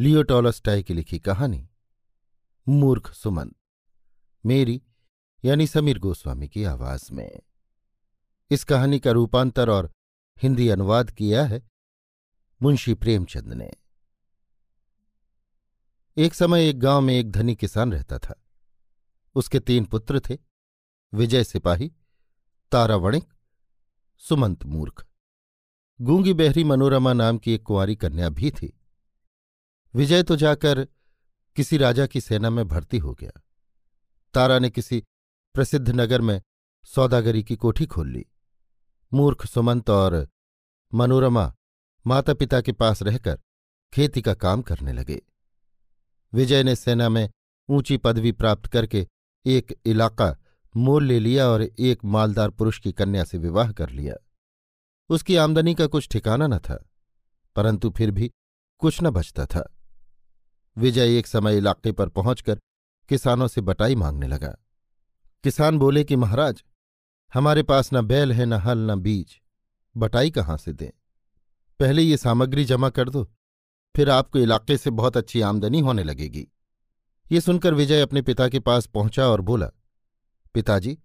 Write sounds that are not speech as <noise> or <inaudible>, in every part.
लियो Tolstoy की लिखी कहानी, मूर्ख सुमन, मेरी यानी समीर गोस्वामी की आवाज़ में। इस कहानी का रूपांतर और हिंदी अनुवाद किया है मुंशी प्रेमचंद ने। एक समय एक गाँव में एक धनी किसान रहता था। उसके तीन पुत्र थे, विजय सिपाही तारा वणिक सुमंत मूर्ख। गूँगी बहरी मनोरमा नाम की एक कुंवारी कन्या भी थी। विजय तो जाकर किसी राजा की सेना में भर्ती हो गया। तारा ने किसी प्रसिद्ध नगर में सौदागरी की कोठी खोल ली। मूर्ख, सुमंत और मनोरमा माता पिता के पास रहकर खेती का काम करने लगे। विजय ने सेना में ऊँची पदवी प्राप्त करके एक इलाका मोल ले लिया और एक मालदार पुरुष की कन्या से विवाह कर लिया। उसकी आमदनी का कुछ ठिकाना न था, परंतु फिर भी कुछ न बचता था। विजय एक समय इलाके पर पहुंचकर किसानों से बटाई मांगने लगा। किसान बोले कि, महाराज, हमारे पास न बैल है, न हल, न बीज। बटाई कहाँ से दें? पहले ये सामग्री जमा कर दो, फिर आपको इलाके से बहुत अच्छी आमदनी होने लगेगी। ये सुनकर विजय अपने पिता के पास पहुँचा और बोला, पिताजी,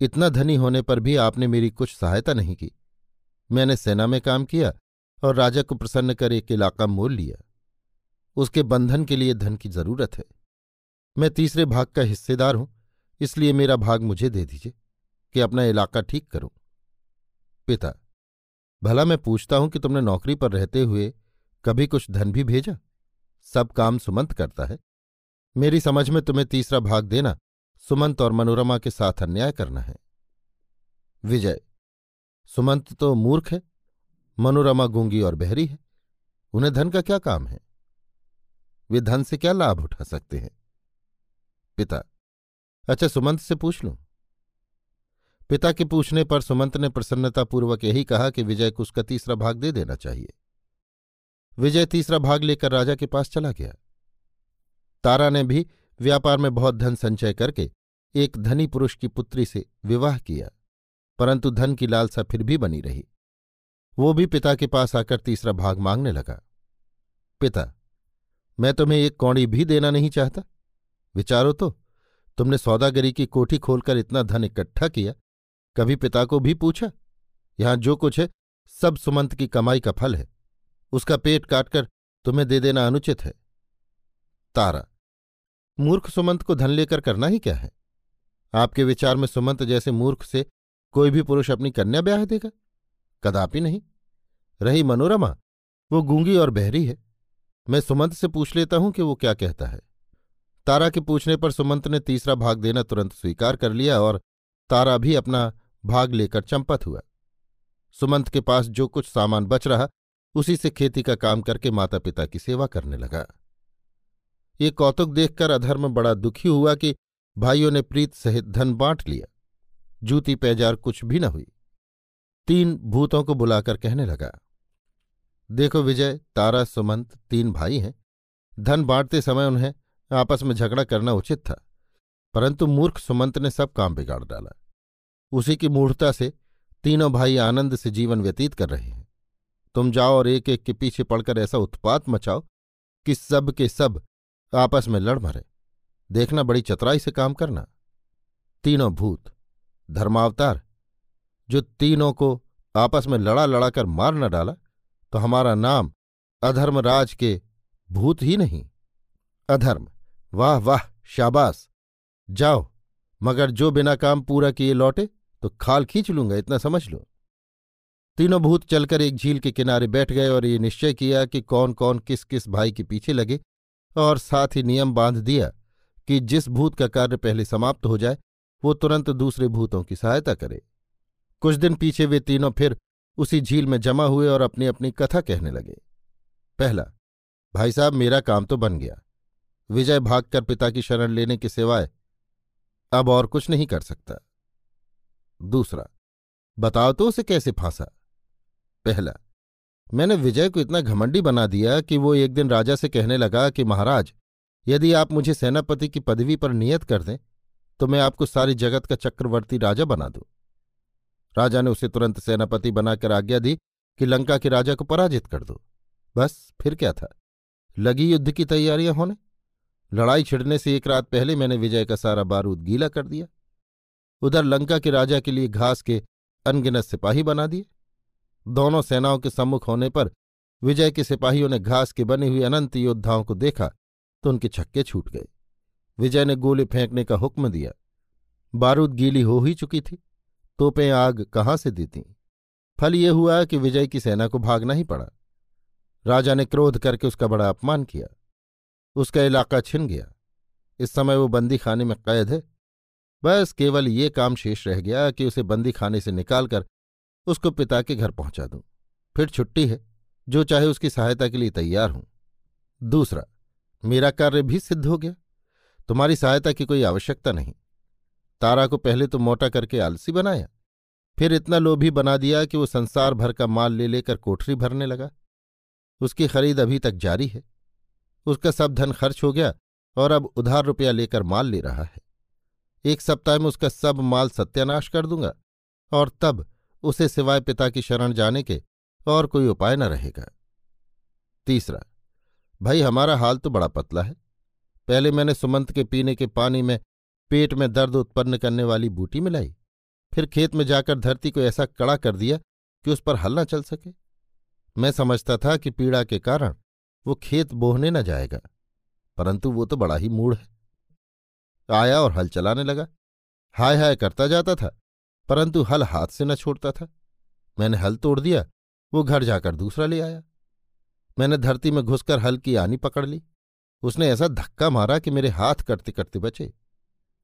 इतना धनी होने पर भी आपने मेरी कुछ सहायता नहीं की। मैंने सेना में काम किया और राजा को प्रसन्न कर एक इलाका मोल लिया। उसके बंधन के लिए धन की ज़रूरत है। मैं तीसरे भाग का हिस्सेदार हूँ, इसलिए मेरा भाग मुझे दे दीजिए कि अपना इलाका ठीक करूँ। पिता, भला मैं पूछता हूँ कि तुमने नौकरी पर रहते हुए कभी कुछ धन भी भेजा? सब काम सुमंत करता है। मेरी समझ में तुम्हें तीसरा भाग देना सुमंत और मनोरमा के साथ अन्याय करना है। विजय, सुमंत तो मूर्ख है, मनोरमा गूँगी और बहरी है। उन्हें धन का क्या काम है? वे धन से क्या लाभ उठा सकते हैं? पिता अच्छा सुमंत से पूछ लूँ? पिता के पूछने पर सुमंत ने प्रसन्नतापूर्वक यही कहा कि विजय को उसका तीसरा भाग दे देना चाहिए। विजय तीसरा भाग लेकर राजा के पास चला गया। तारा ने भी व्यापार में बहुत धन संचय करके एक धनी पुरुष की पुत्री से विवाह किया, परंतु धन की लालसा फिर भी बनी रही। वो भी पिता के पास आकर तीसरा भाग मांगने लगा। पिता मैं तुम्हें एक कौड़ी भी देना नहीं चाहता। विचारो तो तुमने सौदागरी की कोठी खोलकर इतना धन इकट्ठा किया, कभी पिता को भी पूछा? यहाँ जो कुछ है, सब सुमंत की कमाई का फल है। उसका पेट काटकर तुम्हें दे देना अनुचित है। तारा, मूर्ख सुमंत को धन लेकर करना ही क्या है? आपके विचार में सुमंत जैसे मूर्ख से कोई भी पुरुष अपनी कन्या ब्याह देगा? कदापि नहीं। रही मनोरमा, वो गूँगी और बहरी है। मैं सुमंत से पूछ लेता हूँ कि वो क्या कहता है। तारा के पूछने पर सुमंत ने तीसरा भाग देना तुरंत स्वीकार कर लिया और तारा भी अपना भाग लेकर चंपत हुआ। सुमंत के पास जो कुछ सामान बच रहा, उसी से खेती का काम करके माता पिता की सेवा करने लगा। ये कौतुक देखकर अधर्म बड़ा दुखी हुआ कि भाइयों ने प्रीत सहित धन बांट लिया। जूती पैजार कुछ भी न हुई। तीन भूतों को बुलाकर कहने लगा देखो विजय, तारा, सुमंत तीन भाई हैं। धन बांटते समय उन्हें आपस में झगड़ा करना उचित था, परंतु मूर्ख सुमंत ने सब काम बिगाड़ डाला। उसी की मूढ़ता से तीनों भाई आनंद से जीवन व्यतीत कर रहे हैं। तुम जाओ और एक एक के पीछे पड़कर ऐसा उत्पात मचाओ कि सब के सब आपस में लड़ मरे। देखना बड़ी चतुराई से काम करना। तीनों भूत, धर्मावतार, जो तीनों को आपस में लड़ा लड़ाकर मार न डाला तो हमारा नाम अधर्मराज के भूत ही नहीं। अधर्म। वाह वाह, शाबाश। जाओ, मगर जो बिना काम पूरा किए लौटे तो खाल खींच लूँगा, इतना समझ लो। तीनों भूत चलकर एक झील के किनारे बैठ गए और ये निश्चय किया कि कौन कौन किस किस भाई के पीछे लगे और साथ ही नियम बाँध दिया कि जिस भूत का कार्य पहले समाप्त हो जाए, वो तुरंत दूसरे भूतों की सहायता करे। कुछ दिन पीछे वे तीनों फिर उसी झील में जमा हुए और अपनी अपनी कथा कहने लगे। पहला, भाई साहब, मेरा काम तो बन गया। विजय भागकर पिता की शरण लेने के सिवाय अब और कुछ नहीं कर सकता। दूसरा, बताओ तो उसे कैसे फांसा? पहला, मैंने विजय को इतना घमंडी बना दिया कि वो एक दिन राजा से कहने लगा कि, महाराज, यदि आप मुझे सेनापति की पदवी पर नियत कर दें तो मैं आपको सारी जगत का चक्रवर्ती राजा बना दूँ। राजा ने उसे तुरंत सेनापति बनाकर आज्ञा दी कि लंका के राजा को पराजित कर दो। बस, फिर क्या था? लगी युद्ध की तैयारियाँ होने? लड़ाई छिड़ने से एक रात पहले मैंने विजय का सारा बारूद गीला कर दिया। उधर लंका के राजा के लिए घास के अनगिनत सिपाही बना दिए। दोनों सेनाओं के सम्मुख होने पर विजय के सिपाहियों ने घास के बने हुए अनंत योद्धाओं को देखा तो उनके छक्के छूट गए। विजय ने गोली फेंकने का हुक्म दिया। बारूद गीली हो ही चुकी थी। तोपें आग कहाँ से देती फल ये हुआ कि विजय की सेना को भागना ही पड़ा। राजा ने क्रोध करके उसका बड़ा अपमान किया। उसका इलाका छिन गया। इस समय वो बंदी खाने में कैद है। बस केवल ये काम शेष रह गया कि उसे बंदी खाने से निकालकर उसको पिता के घर पहुँचा दूँ। फिर छुट्टी है। जो चाहे उसकी सहायता के लिए तैयार हूँ। दूसरा, मेरा कार्य भी सिद्ध हो गया। तुम्हारी सहायता की कोई आवश्यकता नहीं। तारा को पहले तो मोटा करके आलसी बनाया। फिर इतना लोभी बना दिया कि वो संसार भर का माल ले लेकर कोठरी भरने लगा। उसकी खरीद अभी तक जारी है। उसका सब धन खर्च हो गया और अब उधार रुपया लेकर माल ले रहा है। एक सप्ताह में उसका सब माल सत्यानाश कर दूँगा और तब उसे सिवाय पिता की शरण जाने के और कोई उपाय न रहेगा। तीसरा, भाई, हमारा हाल तो बड़ा पतला है। पहले मैंने सुमंत के पीने के पानी में पेट में दर्द उत्पन्न करने वाली बूटी मिलाई। फिर खेत में जाकर धरती को ऐसा कड़ा कर दिया कि उस पर हल न चल सके। मैं समझता था कि पीड़ा के कारण वो खेत बोहने न जाएगा, परंतु वो तो बड़ा ही मूड है। आया और हल चलाने लगा। हाय हाय करता जाता था, परंतु हल हाथ से न छोड़ता था। मैंने हल तोड़ दिया, वो घर जाकर दूसरा ले आया। मैंने धरती में घुसकर हल की आनी पकड़ ली। उसने ऐसा धक्का मारा कि मेरे हाथ करते करते बचे।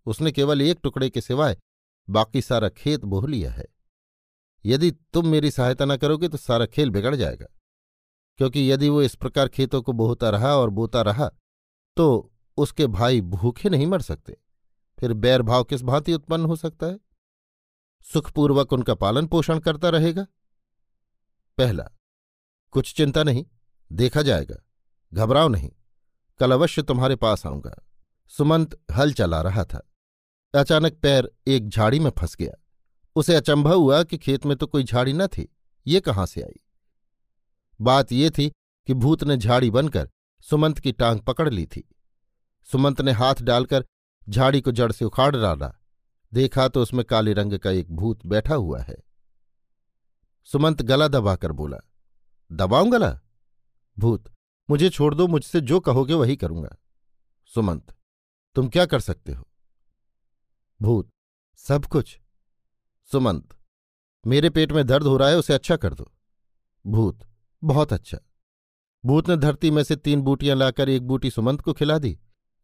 उसने केवल एक टुकड़े के सिवाय बाकी सारा खेत बोह लिया है। यदि तुम मेरी सहायता न करोगे तो सारा खेल बिगड़ जाएगा, क्योंकि यदि वो इस प्रकार खेतों को बोहता रहा और बोता रहा तो उसके भाई भूखे नहीं मर सकते। फिर बैर भाव किस भांति उत्पन्न हो सकता है? सुखपूर्वक उनका पालन पोषण करता रहेगा। पहला, कुछ चिंता नहीं, देखा जाएगा, घबराओ नहीं, कल अवश्य तुम्हारे पास आऊँगा। सुमंत हल चला रहा था। अचानक पैर एक झाड़ी में फंस गया। उसे अचंभा हुआ कि खेत में तो कोई झाड़ी न थी। ये कहाँ से आई? बात ये थी कि भूत ने झाड़ी बनकर सुमंत की टांग पकड़ ली थी। सुमंत ने हाथ डालकर झाड़ी को जड़ से उखाड़ डाला। देखा तो उसमें काले रंग का एक भूत बैठा हुआ है। सुमंत गला दबाकर बोला, दबाऊं गला? भूत, मुझे छोड़ दो, मुझसे जो कहोगे वही करूँगा। सुमंत, तुम क्या कर सकते हो? भूत, सब कुछ। सुमंत, मेरे पेट में दर्द हो रहा है, उसे अच्छा कर दो। भूत, बहुत अच्छा। भूत ने धरती में से तीन बूटियाँ लाकर एक बूटी सुमंत को खिला दी।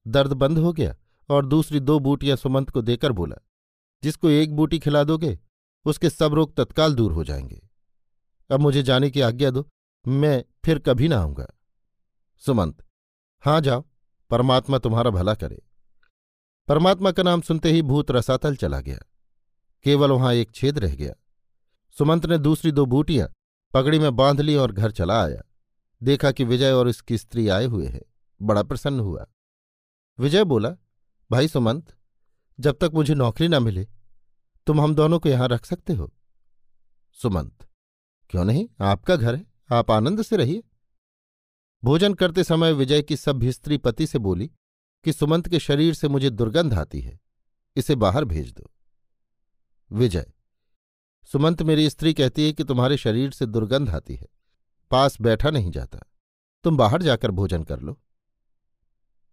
दर्द बंद हो गया और दूसरी दो बूटियाँ सुमंत को देकर बोला, जिसको एक बूटी खिला दोगे, उसके सब रोग तत्काल दूर हो जाएँगे। अब मुझे जाने की आज्ञा दो, मैं फिर कभी ना आऊँगा। सुमंत हाँ जाओ, परमात्मा तुम्हारा भला करे। परमात्मा का नाम सुनते ही भूत रसातल चला गया। केवल वहाँ एक छेद रह गया। सुमंत ने दूसरी दो बूटियाँ पगड़ी में बाँध ली और घर चला आया। देखा कि विजय और उसकी स्त्री आए हुए हैं। बड़ा प्रसन्न हुआ। विजय बोला, भाई सुमंत, जब तक मुझे नौकरी ना मिले, तुम हम दोनों को यहाँ रख सकते हो? सुमंत, क्यों नहीं? आपका घर है। आप आनंद से रहिए। भोजन करते समय विजय की सभ्य स्त्री पति से बोली कि सुमंत के शरीर से मुझे दुर्गंध आती है। इसे बाहर भेज दो। विजय, सुमंत मेरी स्त्री कहती है कि तुम्हारे शरीर से दुर्गंध आती है। पास बैठा नहीं जाता। तुम बाहर जाकर भोजन कर लो।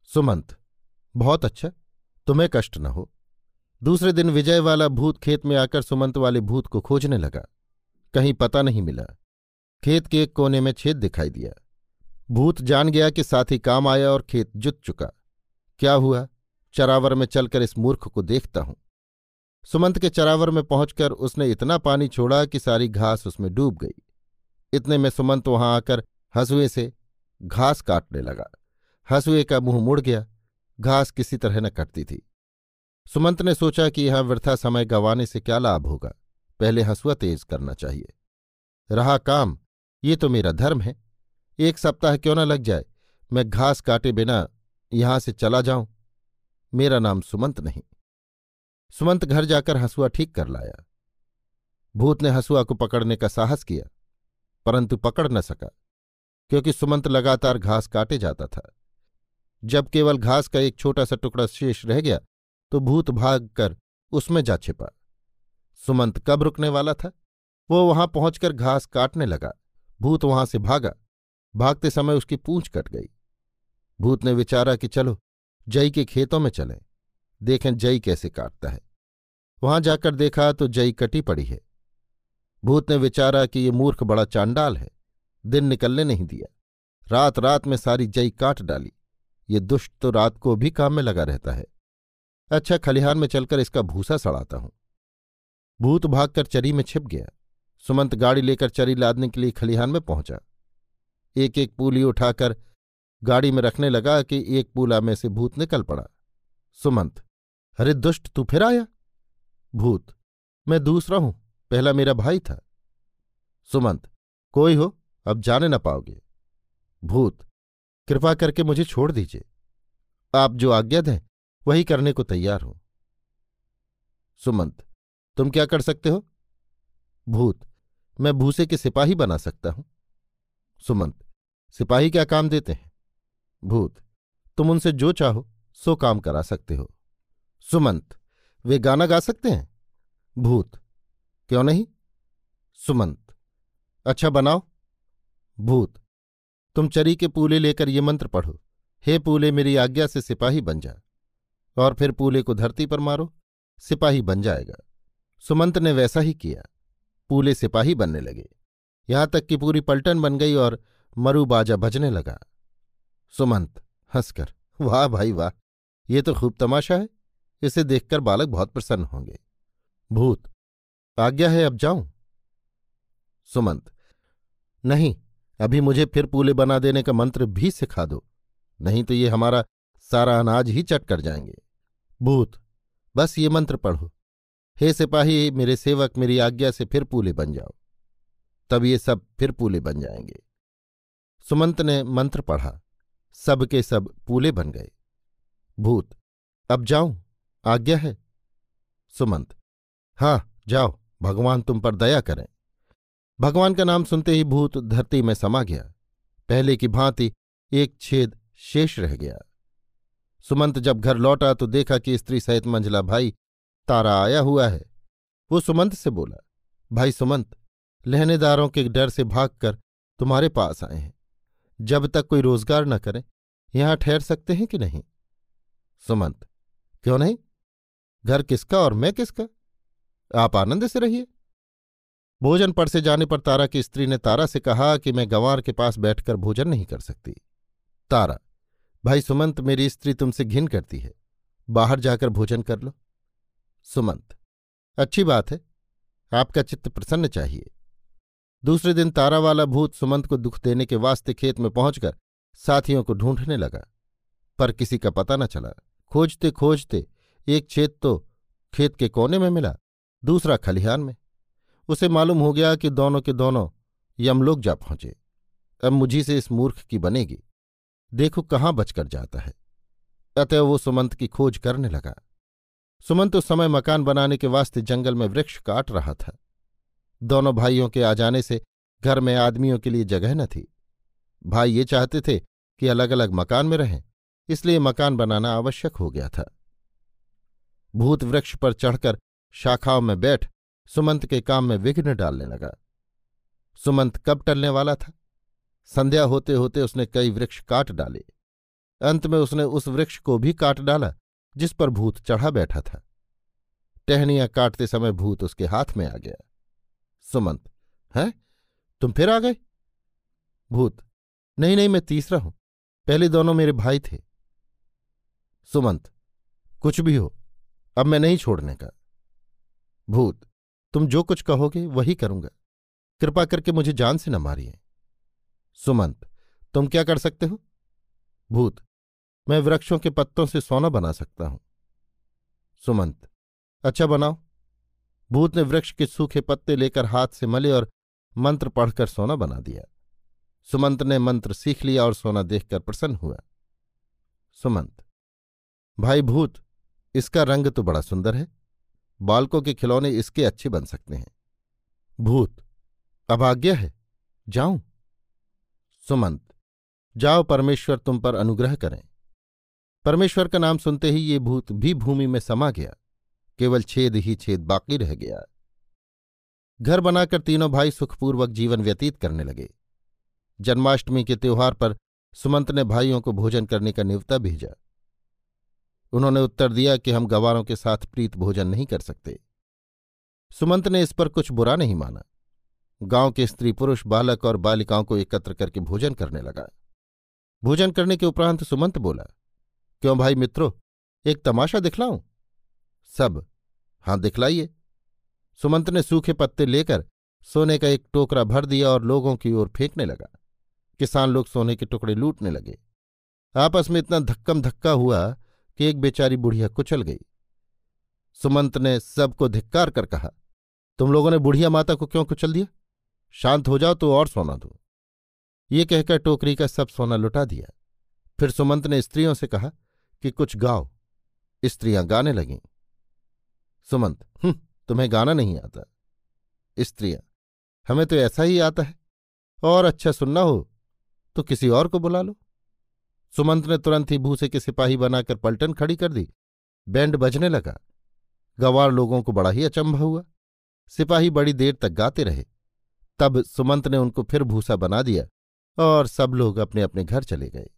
सुमंत, बहुत अच्छा। तुम्हें कष्ट न हो। दूसरे दिन विजय वाला भूत खेत में आकर सुमंत वाले भूत को खोजने लगा। कहीं पता नहीं मिला। खेत के एक कोने में छेद दिखाई दिया। भूत जान गया कि साथी काम आया और खेत जुत चुका। क्या हुआ? चरावर में चलकर इस मूर्ख को देखता हूँ। सुमंत के चरावर में पहुंचकर उसने इतना पानी छोड़ा कि सारी घास उसमें डूब गई। इतने में सुमंत वहाँ आकर हंसुए से घास काटने लगा। हंसुए का मुँह मुड़ गया। घास किसी तरह न कटती थी। सुमंत ने सोचा कि यहाँ वृथा समय गंवाने से क्या लाभ होगा? पहले हंसुआ तेज करना चाहिए। रहा, काम। ये तो मेरा धर्म है। एक सप्ताह क्यों न लग जाए? मैं घास काटे बिना यहाँ से चला जाऊँ। मेरा नाम सुमंत नहीं। सुमंत घर जाकर हंसुआ ठीक कर लाया। भूत ने हंसुआ को पकड़ने का साहस किया, परंतु पकड़ न सका, क्योंकि सुमंत लगातार घास काटे जाता था। जब केवल घास का एक छोटा सा टुकड़ा शेष रह गया तो भूत भाग कर उसमें जा छिपा। सुमंत कब रुकने वाला था? वो वहाँ पहुंचकर घास काटने लगा। भूत वहाँ से भागा। भागते समय उसकी पूंछ कट गई। भूत ने विचारा कि चलो, जई के खेतों में चलें, देखें जई कैसे काटता है। वहाँ जाकर देखा तो जई कटी पड़ी है। भूत ने विचारा कि ये मूर्ख बड़ा चांडाल है, दिन निकलने नहीं दिया। रात रात में सारी जई काट डाली, ये दुष्ट तो रात को भी काम में लगा रहता है। अच्छा खलिहान में चलकर इसका भूसा सड़ाता हूँ। भूत भागकर चरी में छिप गया। सुमंत गाड़ी लेकर चरी लादने के लिए खलिहान में पहुँचा। एक एक पूली उठाकर गाड़ी में रखने लगा कि एक पूला में से भूत निकल पड़ा। सुमंत, अरे दुष्ट, तू फिर आया? भूत, मैं दूसरा हूँ, पहला मेरा भाई था। सुमंत, कोई हो, अब जाने न पाओगे। भूत, कृपा करके मुझे छोड़ दीजिए। आप जो आज्ञा दें, वही करने को तैयार हूँ। सुमंत, तुम क्या कर सकते हो? भूत, मैं भूसे के सिपाही बना सकता हूँ। सुमंत, सिपाही क्या काम देते हैं? भूत, तुम उनसे जो चाहो, सो काम करा सकते हो। सुमंत, वे गाना गा सकते हैं? भूत, क्यों नहीं? सुमंत अच्छा बनाओ। भूत, तुम चरी के पूले लेकर ये मंत्र पढ़ो। हे पूले, मेरी आज्ञा से सिपाही बन जा, और फिर पूले को धरती पर मारो, सिपाही बन जाएगा। सुमंत ने वैसा ही किया, पूले सिपाही बनने लगे। यहाँ तक कि पूरी पलटन बन गई और मरु बाजा बजने लगा। सुमंत, हंसकर, वाह भाई वाह, ये तो खूब तमाशा है। इसे देखकर बालक बहुत प्रसन्न होंगे। भूत, आज्ञा है अब जाऊँ? सुमंत, नहीं, अभी मुझे फिर पूले बना देने का मंत्र भी सिखा दो, नहीं तो ये हमारा सारा अनाज ही चट कर जाएँगे। भूत, बस ये मंत्र पढ़ो। हे सिपाही, मेरे सेवक, मेरी आज्ञा से फिर पूले बन जाओ। तब ये सब फिर पूले बन जाएँगे। सुमंत ने मंत्र पढ़ा। सब के सब पूले बन गए। भूत, अब जाऊँ? आज्ञा है। सुमंत हाँ जाओ, भगवान तुम पर दया करें। भगवान का नाम सुनते ही भूत धरती में समा गया। पहले की भांति एक छेद शेष रह गया। सुमंत जब घर लौटा तो देखा कि स्त्री सहित मंझला भाई तारा आया हुआ है। वो सुमंत से बोला, भाई सुमंत, लहनेदारों के डर से भागकर तुम्हारे पास आए हैं। जब तक कोई रोज़गार न करें, यहाँ ठहर सकते हैं कि नहीं? सुमंत, क्यों नहीं? घर किसका और मैं किसका? आप आनंद से रहिए। भोजन पर से जाने पर तारा की स्त्री ने तारा से कहा कि मैं गंवार के पास बैठकर भोजन नहीं कर सकती। तारा, भाई सुमंत, मेरी स्त्री तुमसे घिन करती है। बाहर जाकर भोजन कर लो। सुमंत, अच्छी बात है। आपका चित्त प्रसन्न चाहिए। दूसरे दिन तारा वाला भूत सुमंत को दुख देने के वास्ते खेत में पहुंचकर साथियों को ढूँढने लगा। पर किसी का पता न चला। खोजते खोजते एक छेद तो खेत के कोने में मिला, दूसरा खलिहान में। उसे मालूम हो गया कि दोनों के दोनों यमलोक जा पहुँचे। अब मुझी से इस मूर्ख की बनेगी। देखो कहाँ बचकर जाता है। अतः वो सुमंत की खोज करने लगा। सुमंत उस समय मकान बनाने के वास्ते जंगल में वृक्ष काट रहा था। दोनों भाइयों के आ जाने से घर में आदमियों के लिए जगह न थी। भाई ये चाहते थे कि अलग अलग मकान में रहें, इसलिए मकान बनाना आवश्यक हो गया था। भूत वृक्ष पर चढ़कर शाखाओं में बैठ सुमंत के काम में विघ्न डालने लगा। सुमंत कब टलने वाला था? संध्या होते होते उसने कई वृक्ष काट डाले। अंत में उसने उस वृक्ष को भी काट डाला, जिस पर भूत चढ़ा बैठा था। टहनियाँ काटते समय भूत उसके हाथ में आ गया। सुमंत, है? तुम फिर आ गए? भूत, नहीं नहीं, मैं तीसरा हूँ। पहले दोनों मेरे भाई थे। सुमंत, कुछ भी हो, अब मैं नहीं छोड़ने का। भूत, तुम जो कुछ कहोगे, वही करूँगा। कृपा करके मुझे जान से न मारिए। सुमंत, तुम क्या कर सकते हो? भूत, मैं वृक्षों के पत्तों से सोना बना सकता हूँ। सुमंत अच्छा बनाओ। भूत ने वृक्ष के सूखे पत्ते लेकर हाथ से मले और मंत्र पढ़कर सोना बना दिया। सुमंत ने मंत्र सीख लिया और सोना देखकर प्रसन्न हुआ। सुमंत, भाई भूत, इसका रंग तो बड़ा सुंदर है। बालकों के खिलौने इसके अच्छे बन सकते हैं। भूत, अभाग्य है। जाऊँ। सुमंत, जाओ परमेश्वर तुम पर अनुग्रह करें। परमेश्वर का नाम सुनते ही ये भूत भी भूमि में समा गया। केवल छेद ही छेद बाकी रह गया। घर बनाकर तीनों भाई सुखपूर्वक जीवन व्यतीत करने लगे। जन्माष्टमी के त्योहार पर सुमंत ने भाइयों को भोजन करने का निवता भेजा। उन्होंने उत्तर दिया कि हम गवारों के साथ प्रीत भोजन नहीं कर सकते। सुमंत ने इस पर कुछ बुरा नहीं माना। गाँव के स्त्री पुरुष, बालक और बालिकाओं को एकत्र करके भोजन करने लगा। भोजन करने के उपरांत सुमंत बोला, क्यों भाई मित्रों, एक तमाशा दिखलाऊं? सब। हाँ, दिखलाइए। सुमंत ने सूखे पत्ते लेकर सोने का एक टोकरा भर दिया और लोगों की ओर फेंकने लगा। किसान लोग सोने के टुकड़े लूटने लगे। आपस में इतना धक्कम धक्का हुआ कि एक बेचारी बुढ़िया कुचल गई। सुमंत ने सबको धिक्कार कर कहा, तुम लोगों ने बुढ़िया माता को क्यों कुचल दिया? शांत हो जाओ तो और सोना दो। ये कहकर टोकरी का सब सोना लुटा दिया। फिर सुमंत ने स्त्रियों से कहा कि कुछ गाओ। स्त्रियाँ गाने लगीं। सुमंत हम्म तुम्हें गाना नहीं आता। स्त्रियाँ, हमें तो ऐसा ही आता है। और अच्छा सुनना हो तो किसी और को बुला लो। सुमंत ने तुरंत ही भूसे के सिपाही बनाकर पलटन खड़ी कर दी। बैंड बजने लगा। गवार लोगों को बड़ा ही अचंभा हुआ। सिपाही बड़ी देर तक गाते रहे। तब सुमंत ने उनको फिर भूसा बना दिया और सब लोग अपने अपने घर चले गए।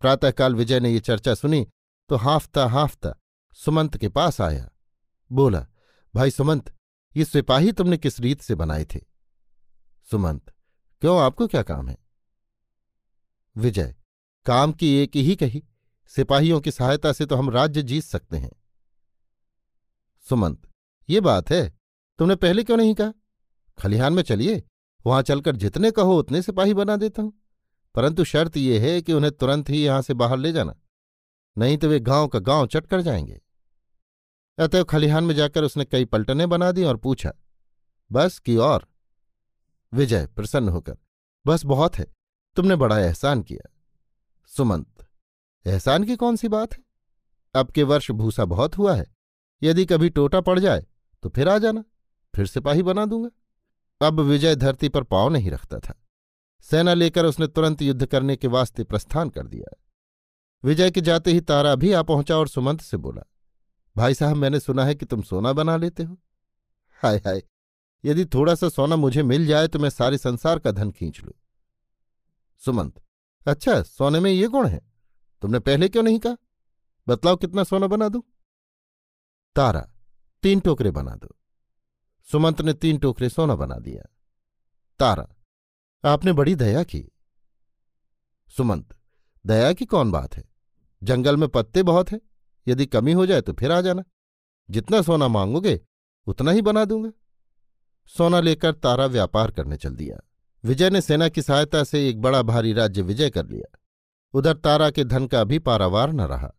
प्रातःकाल विजय ने ये चर्चा सुनी तो हाफता हाफता सुमंत के पास आया। बोला, भाई सुमंत, ये सिपाही तुमने किस रीत से बनाए थे? सुमंत, क्यों, आपको क्या काम है? विजय, काम की एक ही कही, सिपाहियों की सहायता से तो हम राज्य जीत सकते हैं। सुमंत, ये बात है, तुमने पहले क्यों नहीं कहा? खलिहान में चलिए, वहाँ चलकर जितने कहो उतने सिपाही बना देता हूँ। परंतु शर्त यह है कि उन्हें तुरंत ही यहाँ से बाहर ले जाना, नहीं तो वे गाँव का गाँव चट कर जाएँगे। अतएव खलिहान में जाकर उसने कई पलटने बना दी और पूछा, बस की और? विजय प्रसन्न होकर, बस बहुत है, तुमने बड़ा एहसान किया। सुमंत, एहसान की कौन सी बात है? अब के वर्ष भूसा बहुत हुआ है, यदि कभी टोटा पड़ जाए तो फिर आ जाना, फिर सिपाही बना दूँगा। अब विजय धरती पर पाँव नहीं रखता था। सेना लेकर उसने तुरंत युद्ध करने के वास्ते प्रस्थान कर दिया। विजय के जाते ही तारा भी आ पहुँचा और सुमंत से बोला भाई साहब, मैंने सुना है कि तुम सोना बना लेते हो। हाय हाय, यदि थोड़ा सा सोना मुझे मिल जाए तो मैं सारे संसार का धन खींच लू। सुमंत अच्छा सोने में ये गुण है। तुमने पहले क्यों नहीं कहा? बतलाओ कितना सोना बना दू? तारा, तीन टोकरे बना दो। सुमंत ने तीन टोकरे सोना बना दिया। तारा, आपने बड़ी दया की। सुमंत, दया की कौन बात है? जंगल में पत्ते बहुत हैं। यदि कमी हो जाए तो फिर आ जाना। जितना सोना मांगोगे, उतना ही बना दूँगा। सोना लेकर तारा व्यापार करने चल दिया। विजय ने सेना की सहायता से एक बड़ा भारी राज्य विजय कर लिया। उधर तारा के धन का भी पारावार न रहा।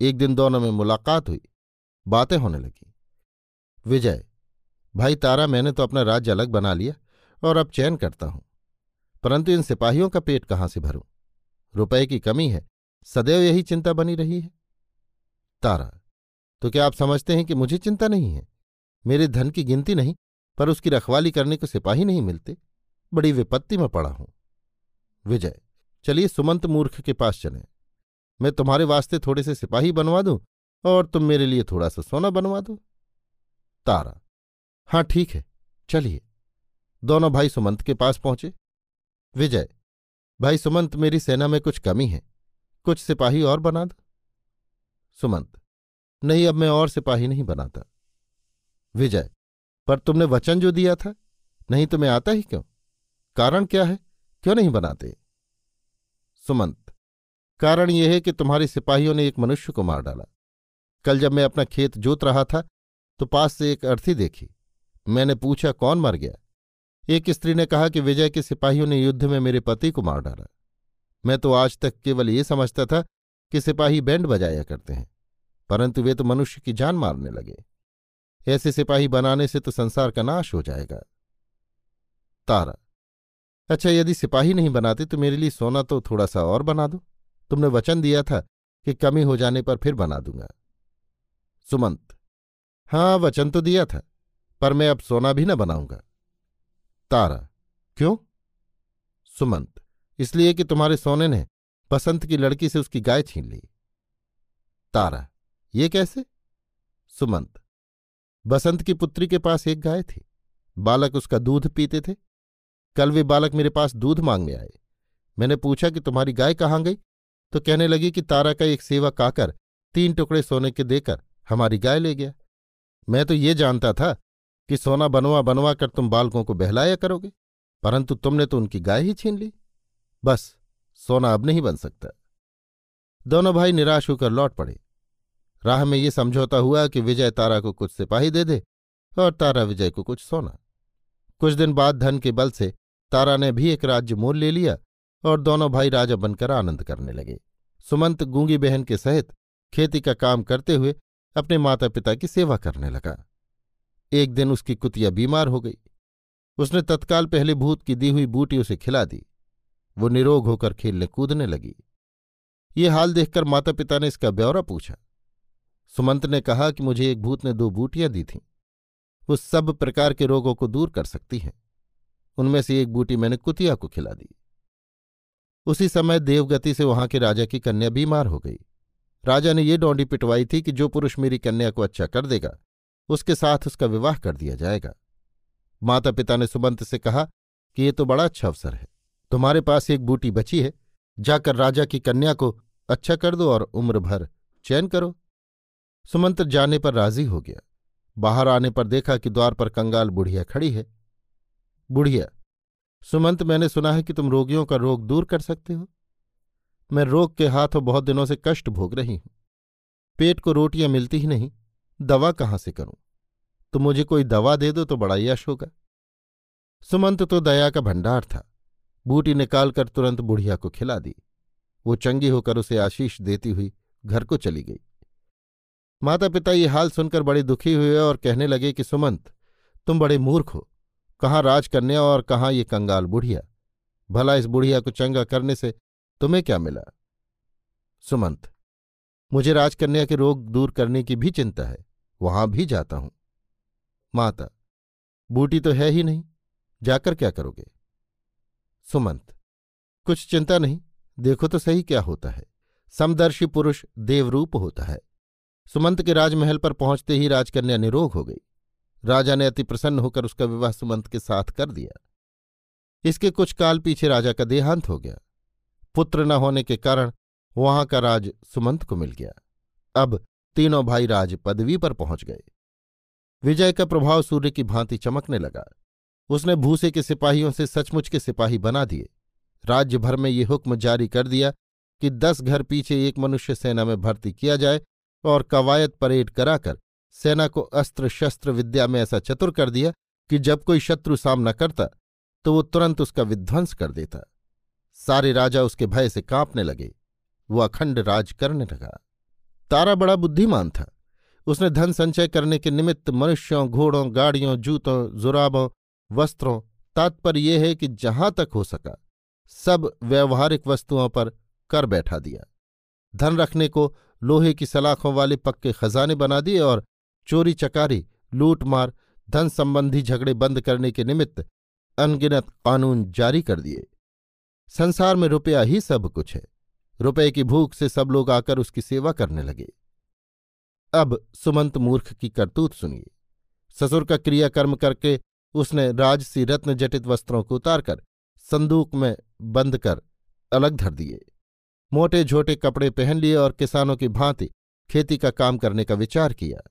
एक दिन दोनों में मुलाकात हुई। बातें होने लगी। विजय, भाई तारा, मैंने तो अपना राज्य अलग बना लिया और अब चयन करता हूँ। परंतु इन सिपाहियों का पेट कहाँ से भरूं? रुपए की कमी है। सदैव यही चिंता बनी रही है। तारा। तो क्या आप समझते हैं कि मुझे चिंता नहीं है? मेरे धन की गिनती नहीं, पर उसकी रखवाली करने को सिपाही नहीं मिलते। बड़ी विपत्ति में पड़ा हूँ। विजय, चलिए सुमंत मूर्ख के पास चले। मैं तुम्हारे वास्ते थोड़े से सिपाही बनवा दूँ, और तुम मेरे लिए थोड़ा सा सोना बनवा दो। तारा हाँ ठीक है, चलिए। दोनों भाई सुमंत के पास पहुँचे। विजय, भाई सुमंत, मेरी सेना में कुछ कमी है। कुछ सिपाही और बना दो। सुमंत, नहीं, अब मैं और सिपाही नहीं बनाता। विजय, पर तुमने वचन जो दिया था, नहीं तो मैं आता ही क्यों? कारण क्या है? क्यों नहीं बनाते? सुमंत, कारण यह है कि तुम्हारे सिपाहियों ने एक मनुष्य को मार डाला। कल जब मैं अपना खेत जोत रहा था तो पास से एक अर्थी देखी। मैंने पूछा, कौन मर गया? एक स्त्री ने कहा कि विजय के सिपाहियों ने युद्ध में मेरे पति को मार डाला। मैं तो आज तक केवल ये समझता था कि सिपाही बैंड बजाया करते हैं, परंतु वे तो मनुष्य की जान मारने लगे। ऐसे सिपाही बनाने से तो संसार का नाश हो जाएगा। तारा अच्छा यदि सिपाही नहीं बनाते तो मेरे लिए सोना तो थोड़ा सा और बना दो। तुमने वचन दिया था कि कमी हो जाने पर फिर बना दूँगा। सुमंत हाँ वचन तो दिया था, पर मैं अब सोना भी न बनाऊँगा। तारा, क्यों? सुमंत, इसलिए कि तुम्हारे सोने ने बसंत की लड़की से उसकी गाय छीन ली। तारा, ये कैसे? सुमंत, बसंत की पुत्री के पास एक गाय थी। बालक उसका दूध पीते थे। कल वे बालक मेरे पास दूध मांगने आए। मैंने पूछा कि तुम्हारी गाय कहाँ गई? तो कहने लगी कि तारा का एक सेवक आकर तीन टुकड़े सोने के देकर हमारी गाय ले गया। मैं तो ये जानता था कि सोना बनवा बनवा कर तुम बालकों को बहलाया करोगे, परंतु तुमने तो उनकी गाय ही छीन ली। बस सोना अब नहीं बन सकता। दोनों भाई निराश होकर लौट पड़े। राह में ये समझौता हुआ कि विजय तारा को कुछ सिपाही दे दे और तारा विजय को कुछ सोना। कुछ दिन बाद धन के बल से तारा ने भी एक राज्य मोल ले लिया और दोनों भाई राजा बनकर आनंद करने लगे। सुमंत गूँगी बहन के सहित खेती का काम करते हुए अपने माता पिता की सेवा करने लगा। एक दिन उसकी कुतिया बीमार हो गई। उसने तत्काल पहले भूत की दी हुई बूटी उसे खिला दी। वो निरोग होकर खेलने कूदने लगी। ये हाल देखकर माता पिता ने इसका ब्यौरा पूछा। सुमंत ने कहा कि मुझे एक भूत ने दो बूटियाँ दी थीं। वो सब प्रकार के रोगों को दूर कर सकती हैं। उनमें से एक बूटी मैंने कुतिया को खिला दी। उसी समय देवगति से वहाँ के राजा की कन्या बीमार हो गई। राजा ने ये डोंडी पिटवाई थी कि जो पुरुष मेरी कन्या को अच्छा कर देगा, उसके साथ उसका विवाह कर दिया जाएगा। माता पिता ने सुमंत से कहा कि ये तो बड़ा अच्छा अवसर है। तुम्हारे पास एक बूटी बची है, जाकर राजा की कन्या को अच्छा कर दो और उम्र भर चैन करो। सुमंत जाने पर राज़ी हो गया। बाहर आने पर देखा कि द्वार पर कंगाल बुढ़िया खड़ी है। बुढ़िया, सुमंत, मैंने सुना है कि तुम रोगियों का रोग दूर कर सकते हो। मैं रोग के हाथों बहुत दिनों से कष्ट भोग रही हूँ। पेट को रोटियाँ मिलती ही नहीं, दवा कहाँ से करूँ? तो मुझे कोई दवा दे दो तो बड़ा यश होगा। सुमंत तो दया का भंडार था। बूटी निकालकर तुरंत बुढ़िया को खिला दी। वो चंगी होकर उसे आशीष देती हुई घर को चली गई। माता पिता ये हाल सुनकर बड़े दुखी हुए और कहने लगे कि, सुमंत, तुम बड़े मूर्ख हो। कहाँ राजकन्या और कहाँ ये कंगाल बुढ़िया? भला इस बुढ़िया को चंगा करने से तुम्हें क्या मिला? सुमंत, मुझे राजकन्या के रोग दूर करने की भी चिंता है। वहाँ भी जाता हूँ। माता, बूटी तो है ही नहीं। जाकर क्या करोगे? सुमंत, कुछ चिंता नहीं, देखो तो सही क्या होता है। समदर्शी पुरुष देवरूप होता है। सुमंत के राजमहल पर पहुँचते ही राजकन्या निरोग हो गई। राजा ने अति प्रसन्न होकर उसका विवाह सुमंत के साथ कर दिया। इसके कुछ काल पीछे राजा का देहांत हो गया। पुत्र न होने के कारण वहाँ का राज सुमंत को मिल गया। अब तीनों भाई राज पदवी पर पहुँच गए। विजय का प्रभाव सूर्य की भांति चमकने लगा। उसने भूसे के सिपाहियों से सचमुच के सिपाही बना दिए। राज्य भर में ये हुक्म जारी कर दिया कि दस घर पीछे एक मनुष्य सेना में भर्ती किया जाए और कवायद परेड कराकर सेना को अस्त्र शस्त्र विद्या में ऐसा चतुर कर दिया कि जब कोई शत्रु सामना करता तो वो तुरंत उसका विध्वंस कर देता। सारे राजा उसके भय से कांपने लगे। वो अखंड राज करने लगा। तारा बड़ा बुद्धिमान था। उसने धन संचय करने के निमित्त मनुष्यों, घोड़ों, गाड़ियों, जूतों, जुराबों वस्त्रों, तात्पर्य यह है कि जहाँ तक हो सका, सब व्यवहारिक वस्तुओं पर कर बैठा दिया। धन रखने को लोहे की सलाखों वाले पक्के खजाने बना दिए और चोरी चकारी, लूटमार, धन संबंधी झगड़े बंद करने के निमित्त अनगिनत कानून जारी कर दिए। संसार में रुपया ही सब कुछ है। रुपये की भूख से सब लोग आकर उसकी सेवा करने लगे। अब सुमंत मूर्ख की करतूत सुनिए। ससुर का क्रियाकर्म करके उसने राजसी रत्न जटित वस्त्रों को उतारकर संदूक में बंद कर अलग धर दिए। मोटे झोटे कपड़े पहन लिए और किसानों की भांति खेती का काम करने का विचार किया।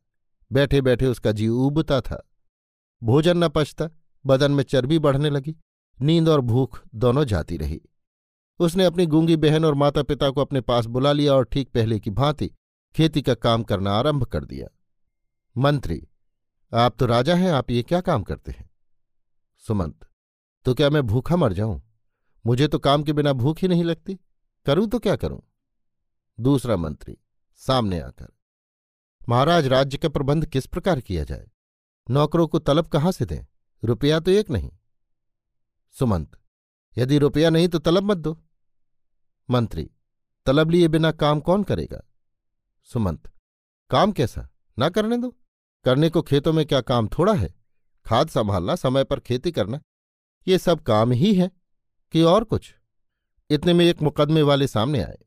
बैठे बैठे उसका जी उबता था। भोजन न पचता, बदन में चर्बी बढ़ने लगी, नींद और भूख दोनों जाती रही। उसने अपनी गूँगी बहन और माता पिता को अपने पास बुला लिया और ठीक पहले की भांति खेती का काम करना आरंभ कर दिया। मंत्री, आप तो राजा हैं, आप ये क्या काम करते हैं? सुमंत तो क्या मैं भूखा मर जाऊँ? मुझे तो काम के बिना भूख ही नहीं लगती। करूँ तो क्या करूँ? दूसरा मंत्री, सामने आकर, महाराज, राज्य का प्रबंध किस प्रकार किया जाए? नौकरों को तलब कहाँ से दें? रुपया तो एक नहीं। सुमंत, यदि रुपया नहीं तो तलब मत दो। मंत्री, तलब लिए बिना काम कौन करेगा? सुमंत, काम कैसा? ना करने दो। करने को खेतों में क्या काम थोड़ा है? खाद संभालना, समय पर खेती करना, ये सब काम ही है कि और कुछ। इतने में एक मुकदमे वाले सामने आए।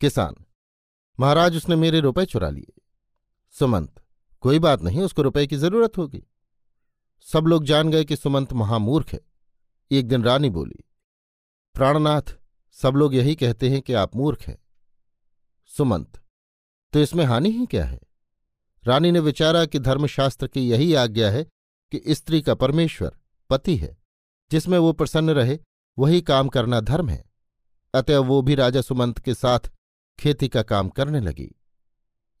किसान, महाराज उसने मेरे रुपए चुरा लिए। सुमंत, कोई बात नहीं, उसको रुपए की ज़रूरत होगी। सब लोग जान गए कि सुमंत महामूर्ख है। एक दिन रानी बोली, प्राणनाथ, सब लोग यही कहते हैं कि आप मूर्ख हैं। सुमंत तो इसमें हानि ही क्या है? रानी ने विचारा कि धर्मशास्त्र की यही आज्ञा है कि स्त्री का परमेश्वर पति है, जिसमें वो प्रसन्न रहे, वही काम करना धर्म है। अतः वो भी राजा सुमंत के साथ खेती का काम करने लगी।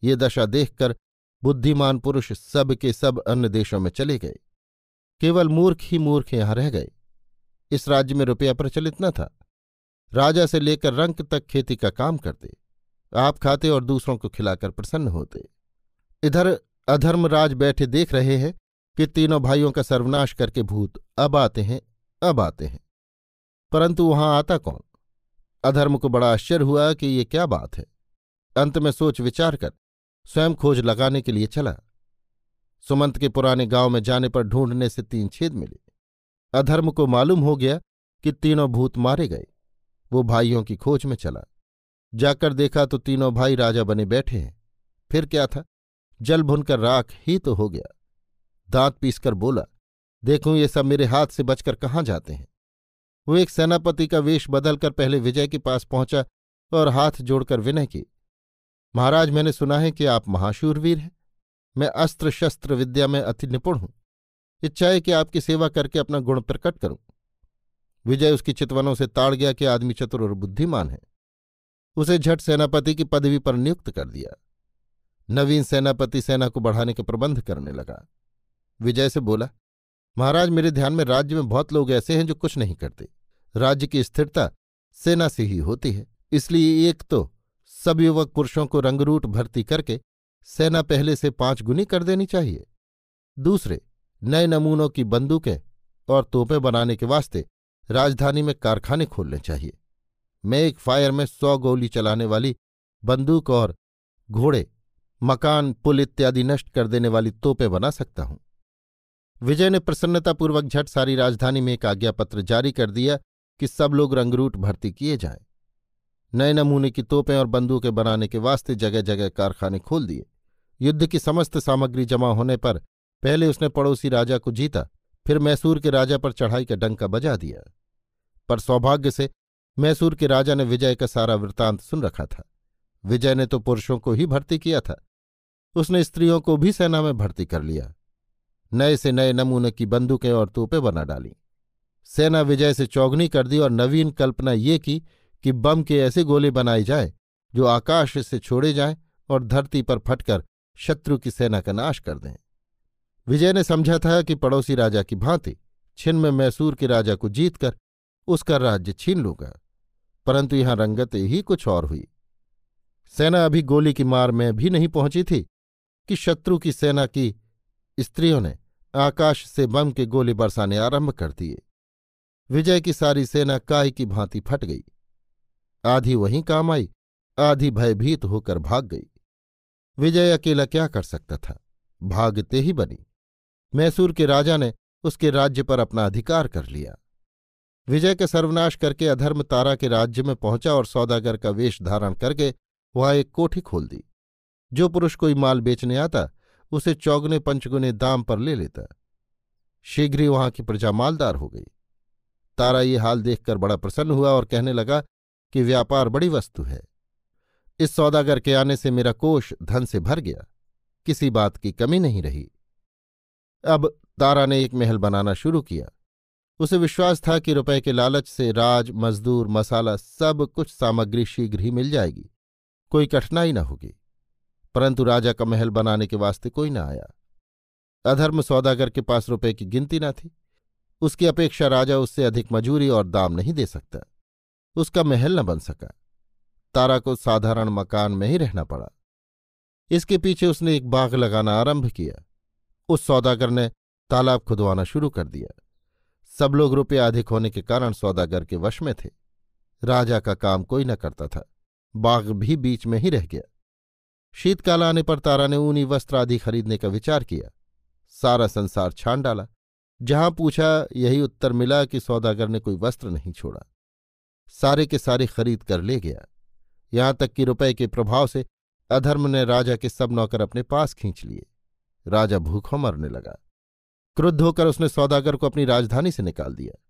ये दशा देखकर बुद्धिमान पुरुष सब के सब अन्य देशों में चले गए। केवल मूर्ख ही मूर्ख यहाँ रह गए। इस राज्य में रुपया प्रचलित न था। राजा से लेकर रंक तक खेती का काम करते। आप खाते और दूसरों को खिलाकर प्रसन्न होते। इधर अधर्मराज बैठे देख रहे हैं कि तीनों भाइयों का सर्वनाश करके भूत अब आते हैं, अब आते हैं। परंतु वहाँ आता कौन? अधर्म को बड़ा आश्चर्य हुआ कि ये क्या बात है। अंत में सोच विचार कर, स्वयं खोज लगाने के लिए चला। सुमंत के पुराने गाँव में जाने पर ढूँढने से तीन छेद मिले। अधर्म को मालूम हो गया कि तीनों भूत मारे गए। वो भाइयों की खोज में चला। जाकर देखा तो तीनों भाई राजा बने बैठे हैं। फिर क्या था? जल भुनकर राख ही तो हो गया। दांत पीसकर बोला, देखूँ ये सब मेरे हाथ से बचकर कहाँ जाते हैं? वो एक सेनापति का वेश बदलकर पहले विजय के पास पहुँचा और हाथ जोड़कर विनय की, महाराज, मैंने सुना है कि आप महाशूरवीर हैं। मैं अस्त्र शस्त्र विद्या में अति निपुण हूँ। इच्छा है कि आपकी सेवा करके अपना गुण प्रकट करूँ विजय उसकी चितवनों से ताड़ गया कि आदमी चतुर और बुद्धिमान है। उसे झट सेनापति की पदवी पर नियुक्त कर दिया। नवीन सेनापति सेना को बढ़ाने के प्रबंध करने लगा। विजय से बोला, महाराज, मेरे ध्यान में राज्य में बहुत लोग ऐसे हैं जो कुछ नहीं करते। राज्य की स्थिरता सेना से ही होती है। इसलिए एक तो सब युवक पुरुषों को रंगरूट भर्ती करके सेना पहले से पाँच गुनी कर देनी चाहिए। दूसरे, नए नमूनों की बंदूकें और तोपें बनाने के वास्ते राजधानी में कारखाने खोलने चाहिए। मैं एक फायर में सौ गोली चलाने वाली बंदूक और घोड़े, मकान, पुल इत्यादि नष्ट कर देने वाली तोपें बना सकता हूँ। विजय ने प्रसन्नतापूर्वक झट सारी राजधानी में एक आज्ञापत्र जारी कर दिया कि सब लोग रंगरूट भर्ती किए जाएँ। नए नमूने की तोपें और बंदूकें बनाने के वास्ते जगह जगह कारखाने खोल दिए। युद्ध की समस्त सामग्री जमा होने पर पहले उसने पड़ोसी राजा को जीता, फिर मैसूर के राजा पर चढ़ाई का डंका बजा दिया। पर सौभाग्य से मैसूर के राजा ने विजय का सारा वृतांत सुन रखा था। विजय ने तो पुरुषों को ही भर्ती किया था। उसने स्त्रियों को भी सेना में भर्ती कर लिया। नए से नए नमूने की बंदूकें और तोपें बना डाली। सेना विजय से चौगनी कर दी और नवीन कल्पना ये की कि बम के ऐसे गोले बनाए जाएँ जो आकाश से छोड़े जाएँ और धरती पर फटकर शत्रु की सेना का नाश कर दें। विजय ने समझा था कि पड़ोसी राजा की भांति छिन में मैसूर के राजा को जीतकर उसका राज्य छीन लूँगा, परंतु यहाँ रंगत ही कुछ और हुई। सेना अभी गोली की मार में भी नहीं पहुँची थी कि शत्रु की सेना की स्त्रियों ने आकाश से बम के गोले बरसाने आरंभ कर दिए। विजय की सारी सेना काय की भांति फट गई। आधी वहीं काम आई, आधी भयभीत होकर भाग गई। विजय अकेला क्या कर सकता था? भागते ही बनी। मैसूर के राजा ने उसके राज्य पर अपना अधिकार कर लिया। विजय का सर्वनाश करके अधर्म तारा के राज्य में पहुँचा और सौदागर का वेश धारण करके वहाँ एक कोठी खोल दी। जो पुरुष कोई माल बेचने आता उसे चौगुने पंचगुने दाम पर ले लेता। शीघ्र ही वहाँ की प्रजा मालदार हो गई। तारा ये हाल देखकर बड़ा प्रसन्न हुआ और कहने लगा कि व्यापार बड़ी वस्तु है। इस सौदागर के आने से मेरा कोष धन से भर गया। किसी बात की कमी नहीं रही। अब तारा ने एक महल बनाना शुरू किया। उसे विश्वास था कि रुपए के लालच से राज, मजदूर, मसाला सब कुछ सामग्री शीघ्र ही मिल जाएगी। कोई कठिनाई न होगी। परंतु राजा का महल बनाने के वास्ते कोई न आया। अधर्म सौदागर के पास रुपए की गिनती न थी। उसकी अपेक्षा राजा उससे अधिक मजूरी और दाम नहीं दे सकता। उसका महल न बन सका। तारा को साधारण मकान में ही रहना पड़ा। इसके पीछे उसने एक बाग लगाना आरंभ किया। उस सौदागर ने तालाब खुदवाना शुरू कर दिया। सब लोग रुपये अधिक होने के कारण सौदागर के वश में थे। राजा का काम कोई न करता था। बाग भी बीच में ही रह गया। शीतकाल आने पर तारा ने ऊनी वस्त्र आदि खरीदने का विचार किया। सारा संसार छान डाला। जहाँ पूछा, यही उत्तर मिला कि सौदागर ने कोई वस्त्र नहीं छोड़ा। सारे के सारे खरीद कर ले गया। यहाँ तक कि रुपए के प्रभाव से अधर्म ने राजा के सब नौकर अपने पास खींच लिए। राजा भूखों मरने लगा। क्रुद्ध होकर उसने सौदागर को अपनी राजधानी से निकाल दिया।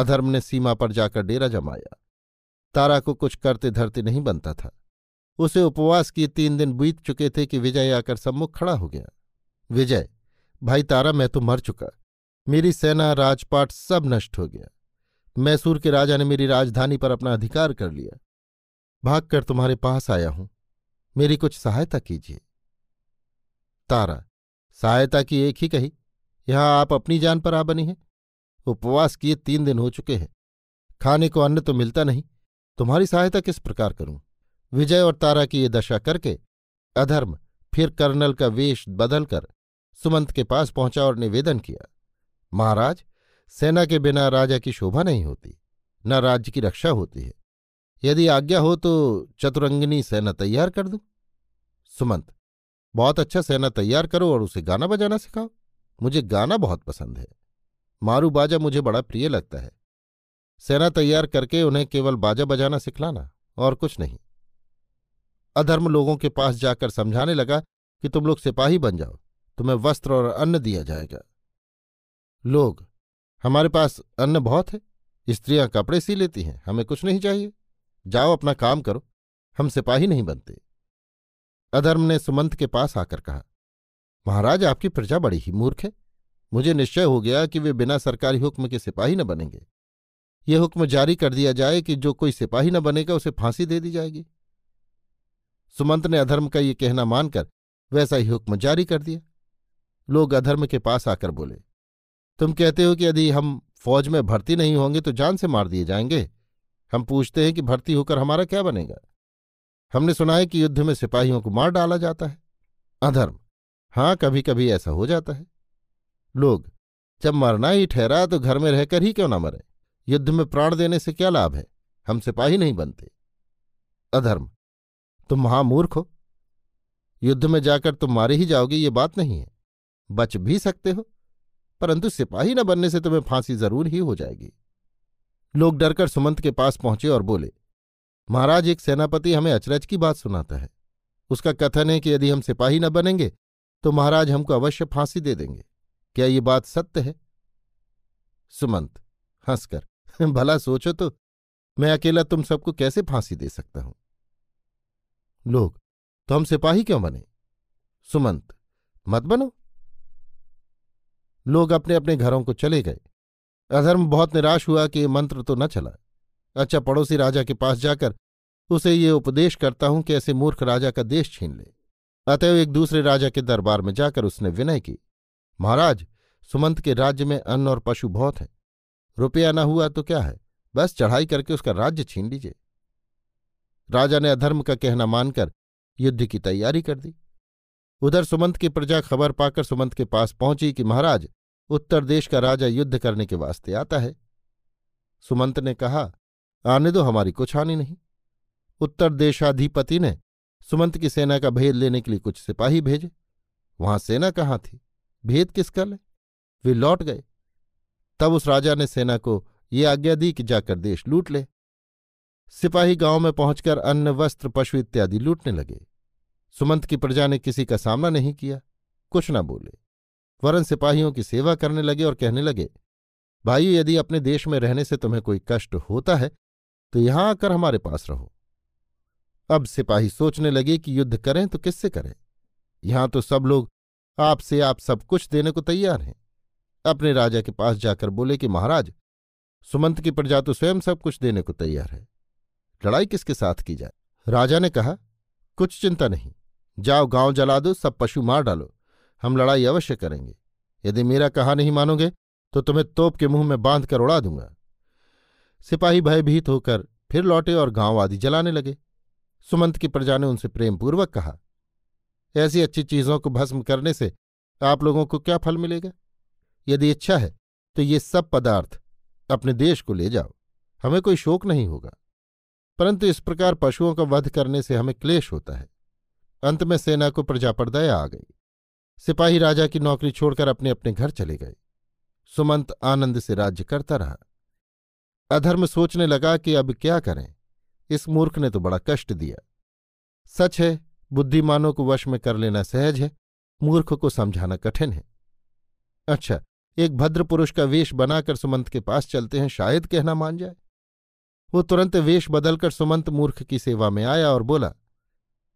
अधर्म ने सीमा पर जाकर डेरा जमाया। तारा को कुछ करते धरते नहीं बनता था। उसे उपवास किए तीन दिन बीत चुके थे कि विजय आकर सम्मुख खड़ा हो गया। विजय, भाई तारा, मैं तो मर चुका। मेरी सेना, राजपाट सब नष्ट हो गया। मैसूर के राजा ने मेरी राजधानी पर अपना अधिकार कर लिया। भागकर तुम्हारे पास आया हूँ। मेरी कुछ सहायता कीजिए। तारा, सहायता की एक ही कही, यहाँ आप अपनी जान पर आ बनी हैं। उपवास किए तीन दिन हो चुके हैं। खाने को अन्न तो मिलता नहीं। तुम्हारी सहायता किस प्रकार करूँ? विजय और तारा की ये दशा करके अधर्म, फिर कर्नल का वेश बदलकर सुमंत के पास पहुँचा और निवेदन किया, महाराज, सेना के बिना राजा की शोभा नहीं होती, न राज्य की रक्षा होती है। यदि आज्ञा हो तो चतुरंगिनी सेना तैयार कर दूँ। सुमंत, बहुत अच्छा सेना तैयार करो और उसे गाना बजाना सिखाओ। मुझे गाना बहुत पसंद है। मारू बाजा मुझे बड़ा प्रिय लगता है। सेना तैयार करके उन्हें केवल बाजा बजाना सिखलाना और कुछ नहीं। अधर्म लोगों के पास जाकर समझाने लगा कि तुम लोग सिपाही बन जाओ, तुम्हें वस्त्र और अन्न दिया जाएगा। लोग, हमारे पास अन्न बहुत है, स्त्रियाँ कपड़े सी लेती हैं, हमें कुछ नहीं चाहिए। जाओ अपना काम करो, हम सिपाही नहीं बनते। अधर्म ने सुमंत के पास आकर कहा, महाराज, आपकी प्रजा बड़ी ही मूर्ख है। मुझे निश्चय हो गया कि वे बिना सरकारी हुक्म के सिपाही न बनेंगे। ये हुक्म जारी कर दिया जाए कि जो कोई सिपाही न बनेगा, उसे फांसी दे दी जाएगी। सुमंत ने अधर्म का ये कहना मानकर वैसा ही हुक्म जारी कर दिया। लोग अधर्म के पास आकर बोले, तुम कहते हो कि यदि हम फौज में भर्ती नहीं होंगे तो जान से मार दिए जाएँगे। हम पूछते हैं कि भर्ती होकर हमारा क्या बनेगा? हमने सुना है कि युद्ध में सिपाहियों को मार डाला जाता है। अधर्म हाँ कभी कभी ऐसा हो जाता है। लोग, जब मरना ही ठहरा तो घर में रहकर ही क्यों ना मरे? युद्ध में प्राण देने से क्या लाभ है? हम सिपाही नहीं बनते। अधर्म तुम महामूर्ख हो। युद्ध में जाकर तुम मारे ही जाओगे, ये बात नहीं है। बच भी सकते हो, परंतु सिपाही न बनने से तुम्हें फांसी ज़रूर ही हो जाएगी। लोग डरकर सुमंत के पास पहुँचे और बोले, महाराज, एक सेनापति हमें अचरज की बात सुनाता है। उसका कथन है कि यदि हम सिपाही न बनेंगे तो महाराज हमको अवश्य फांसी दे देंगे। क्या ये बात सत्य है? सुमंत, हंसकर, <laughs> भला सोचो तो मैं अकेला तुम सबको कैसे फांसी दे सकता हूँ? लोग तो हम सिपाही क्यों बने? सुमंत, मत बनो। लोग अपने अपने घरों को चले गए। अधर्म बहुत निराश हुआ कि ये मंत्र तो न चला। अच्छा पड़ोसी राजा के पास जाकर उसे ये उपदेश करता हूँ कि ऐसे मूर्ख राजा का देश छीन ले। अतएव एक दूसरे राजा के दरबार में जाकर उसने विनय की, महाराज, सुमंत के राज्य में अन्न और पशु बहुत हैं। रुपया न हुआ तो क्या है? बस चढ़ाई करके उसका राज्य छीन लीजिए। राजा ने अधर्म का कहना मानकर युद्ध की तैयारी कर दी। उधर सुमंत की प्रजा खबर पाकर सुमंत के पास पहुँची कि महाराज, उत्तर देश का राजा युद्ध करने के वास्ते आता है। सुमंत ने कहा, आने दो, हमारी कुछ हानि नहीं। उत्तर देशाधिपति ने सुमंत की सेना का भेद लेने के लिए कुछ सिपाही भेजे। वहाँ सेना कहाँ थी? भेद किसका ले वे लौट गए। तब उस राजा ने सेना को ये आज्ञा दी कि जाकर देश लूट ले। सिपाही गाँव में पहुंचकर अन्न, वस्त्र, पशु इत्यादि लूटने लगे। सुमंत की प्रजा ने किसी का सामना नहीं किया। कुछ न बोले। वरन सिपाहियों की सेवा करने लगे और कहने लगे भाई यदि अपने देश में रहने से तुम्हें कोई कष्ट होता है तो यहाँ आकर हमारे पास रहो। अब सिपाही सोचने लगे कि युद्ध करें तो किससे करें? यहाँ तो सब लोग आपसे आप सब कुछ देने को तैयार हैं। अपने राजा के पास जाकर बोले कि, महाराज, सुमंत की प्रजा तो स्वयं सब कुछ देने को तैयार है। लड़ाई किसके साथ की जाए? राजा ने कहा, कुछ चिंता नहीं। जाओ, गाँव जला दो, सब पशु मार डालो। हम लड़ाई अवश्य करेंगे। यदि मेरा कहा नहीं मानोगे तो तुम्हें तोप के मुँह में बाँध कर उड़ा दूँगा। सिपाही भयभीत होकर फिर लौटे और गाँव आदि जलाने लगे। सुमंत की प्रजा ने उनसे प्रेमपूर्वक कहा, ऐसी अच्छी चीज़ों को भस्म करने से आप लोगों को क्या फल मिलेगा? यदि इच्छा है तो ये सब पदार्थ अपने देश को ले जाओ। हमें कोई शोक नहीं होगा। परंतु इस प्रकार पशुओं का वध करने से हमें क्लेश होता है। अंत में सेना को प्रजा पर दया आ गई। सिपाही राजा की नौकरी छोड़कर अपने अपने घर चले गए। सुमंत आनंद से राज्य करता रहा। अधर्म सोचने लगा कि अब क्या करें? इस मूर्ख ने तो बड़ा कष्ट दिया। सच है, बुद्धिमानों को वश में कर लेना सहज है, मूर्ख को समझाना कठिन है। अच्छा एक भद्र पुरुष का वेश बनाकर सुमंत के पास चलते हैं, शायद कहना मान जाए। वो तुरंत वेश बदलकर सुमंत मूर्ख की सेवा में आया और बोला,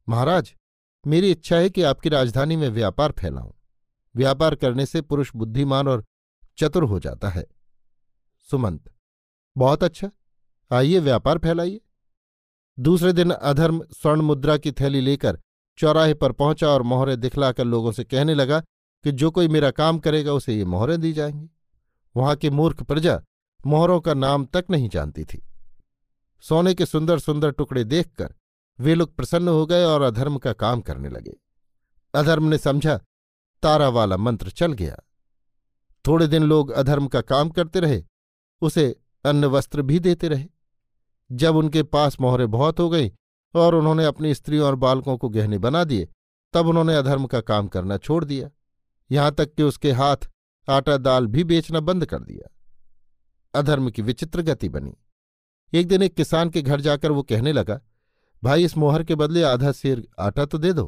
महाराज, मेरी इच्छा है कि आपकी राजधानी में व्यापार फैलाऊं। व्यापार करने से पुरुष बुद्धिमान और चतुर हो जाता है। सुमंत, बहुत अच्छा। आइए, व्यापार फैलाइए। दूसरे दिन अधर्म स्वर्ण मुद्रा की थैली लेकर चौराहे पर पहुँचा और मोहरे दिखलाकर लोगों से कहने लगा कि जो कोई मेरा काम करेगा, उसे ये मोहरें दी जाएँगी। वहाँ की मूर्ख प्रजा मोहरों का नाम तक नहीं जानती थी। सोने के सुंदर सुंदर टुकड़े देखकर वे लोग प्रसन्न हो गए और अधर्म का काम करने लगे। अधर्म ने समझा, तारा वाला मंत्र चल गया। थोड़े दिन लोग अधर्म का काम करते रहे, उसे अन्न वस्त्र भी देते रहे। जब उनके पास मोहरे बहुत हो गई और उन्होंने अपनी स्त्रियों और बालकों को गहने बना दिए, तब उन्होंने अधर्म का काम करना छोड़ दिया। यहाँ तक कि उसके हाथ आटा दाल भी बेचना बंद कर दिया। अधर्म की विचित्र गति बनी। एक दिन एक किसान के घर जाकर वो कहने लगा, भाई, इस मोहर के बदले आधा सेर आटा तो दे दो।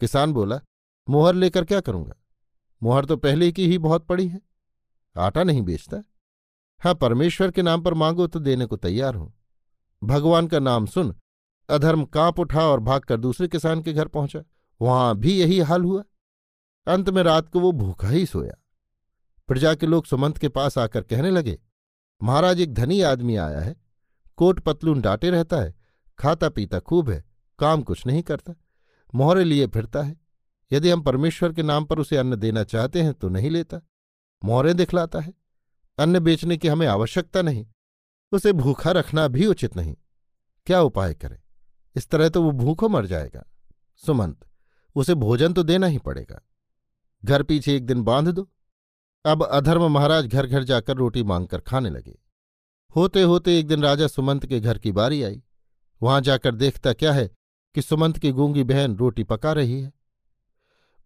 किसान बोला, मोहर लेकर क्या करूँगा? मोहर तो पहले की ही बहुत पड़ी है, आटा नहीं बेचता। हाँ परमेश्वर के नाम पर मांगो तो देने को तैयार हूँ। भगवान का नाम सुन, अधर्म काँप उठा और भागकर दूसरे किसान के घर पहुँचा। वहाँ भी यही हाल हुआ। अंत में रात को वो भूखा ही सोया। प्रजा के लोग सुमंत के पास आकर कहने लगे महाराज एक धनी आदमी आया है, कोट पतलून डांटे रहता है, खाता पीता खूब है, काम कुछ नहीं करता, मोहरे लिए फिरता है, यदि हम परमेश्वर के नाम पर उसे अन्न देना चाहते हैं तो नहीं लेता, मोहरे दिखलाता है, अन्न बेचने की हमें आवश्यकता नहीं, उसे भूखा रखना भी उचित नहीं, क्या उपाय करें? इस तरह तो वो भूखों मर जाएगा। सुमंत, उसे भोजन तो देना ही पड़ेगा, घर पीछे एक दिन बाँध दो अब अधर्म महाराज घर घर जाकर रोटी मांगकर खाने लगे। होते होते एक दिन राजा सुमंत के घर की बारी आई। वहाँ जाकर देखता क्या है कि सुमंत की गूँगी बहन रोटी पका रही है।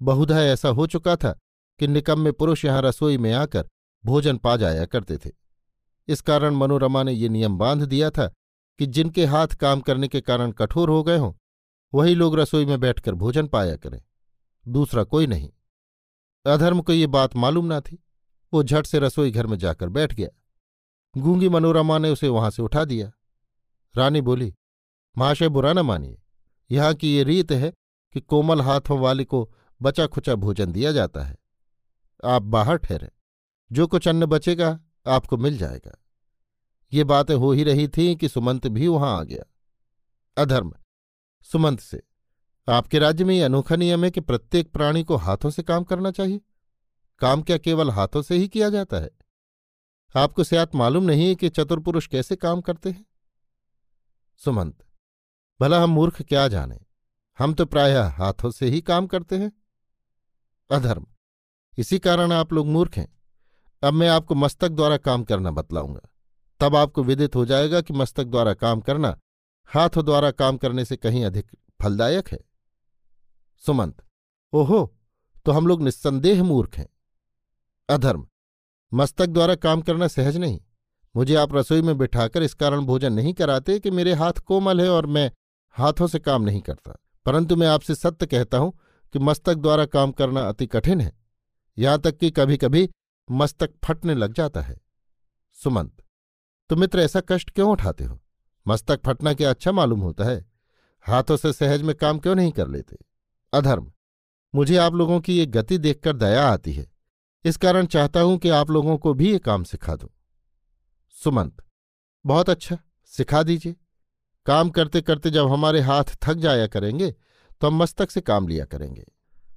बहुधा ऐसा हो चुका था कि निकम्मे पुरुष यहाँ रसोई में आकर भोजन पा जाया करते थे। इस कारण मनोरमा ने ये नियम बाँध दिया था कि जिनके हाथ काम करने के कारण कठोर हो गए हों, वही लोग रसोई में बैठकर भोजन पाया करें। दूसरा कोई नहीं। अधर्म को ये बात मालूम ना थी। वो झट से रसोई घर में जाकर बैठ गया। गूँगी मनोरमा ने उसे वहाँ से उठा दिया। रानी बोली, महाशय, बुरा न मानिए। यहाँ की ये रीत है कि कोमल हाथों वाले को बचा खुचा भोजन दिया जाता है। आप बाहर ठहरे। जो कुछ अन्न बचेगा, आपको मिल जाएगा। ये बातें हो ही रही थीं कि सुमंत भी वहाँ आ गया। अधर्म, सुमंत से, आपके राज्य में ये अनोखा नियम है कि प्रत्येक प्राणी को हाथों से काम करना चाहिए। काम क्या केवल हाथों से ही किया जाता है? आपको सियात मालूम नहीं है कि चतुर पुरुष कैसे काम करते हैं? सुमंत, भला हम मूर्ख क्या जाने? हम तो प्रायः हाथों से ही काम करते हैं। अधर्म, इसी कारण आप लोग मूर्ख हैं। अब मैं आपको मस्तक द्वारा काम करना बतलाऊँगा। तब आपको विदित हो जाएगा कि मस्तक द्वारा काम करना हाथों द्वारा काम करने से कहीं अधिक फलदायक है। सुमंत, ओहो तो हम लोग निस्संदेह मूर्ख हैं। अधर्म। मस्तक द्वारा काम करना सहज नहीं। मुझे आप रसोई में बिठाकर इस कारण भोजन नहीं कराते कि मेरे हाथ कोमल है और मैं हाथों से काम नहीं करता। परंतु मैं आपसे सत्य कहता हूँ कि मस्तक द्वारा काम करना अति कठिन है। यहाँ तक कि कभी कभी मस्तक फटने लग जाता है। सुमंत तो मित्र ऐसा कष्ट क्यों उठाते हो? मस्तक फटना क्या अच्छा मालूम होता है? हाथों से सहज में काम क्यों नहीं कर लेते? अधर्म, मुझे आप लोगों की ये गति देखकर दया आती है। इस कारण चाहता हूँ कि आप लोगों को भी ये काम सिखा दूँ। सुमंत, बहुत अच्छा सिखा दीजिए। काम करते करते जब हमारे हाथ थक जाया करेंगे तो हम मस्तक से काम लिया करेंगे।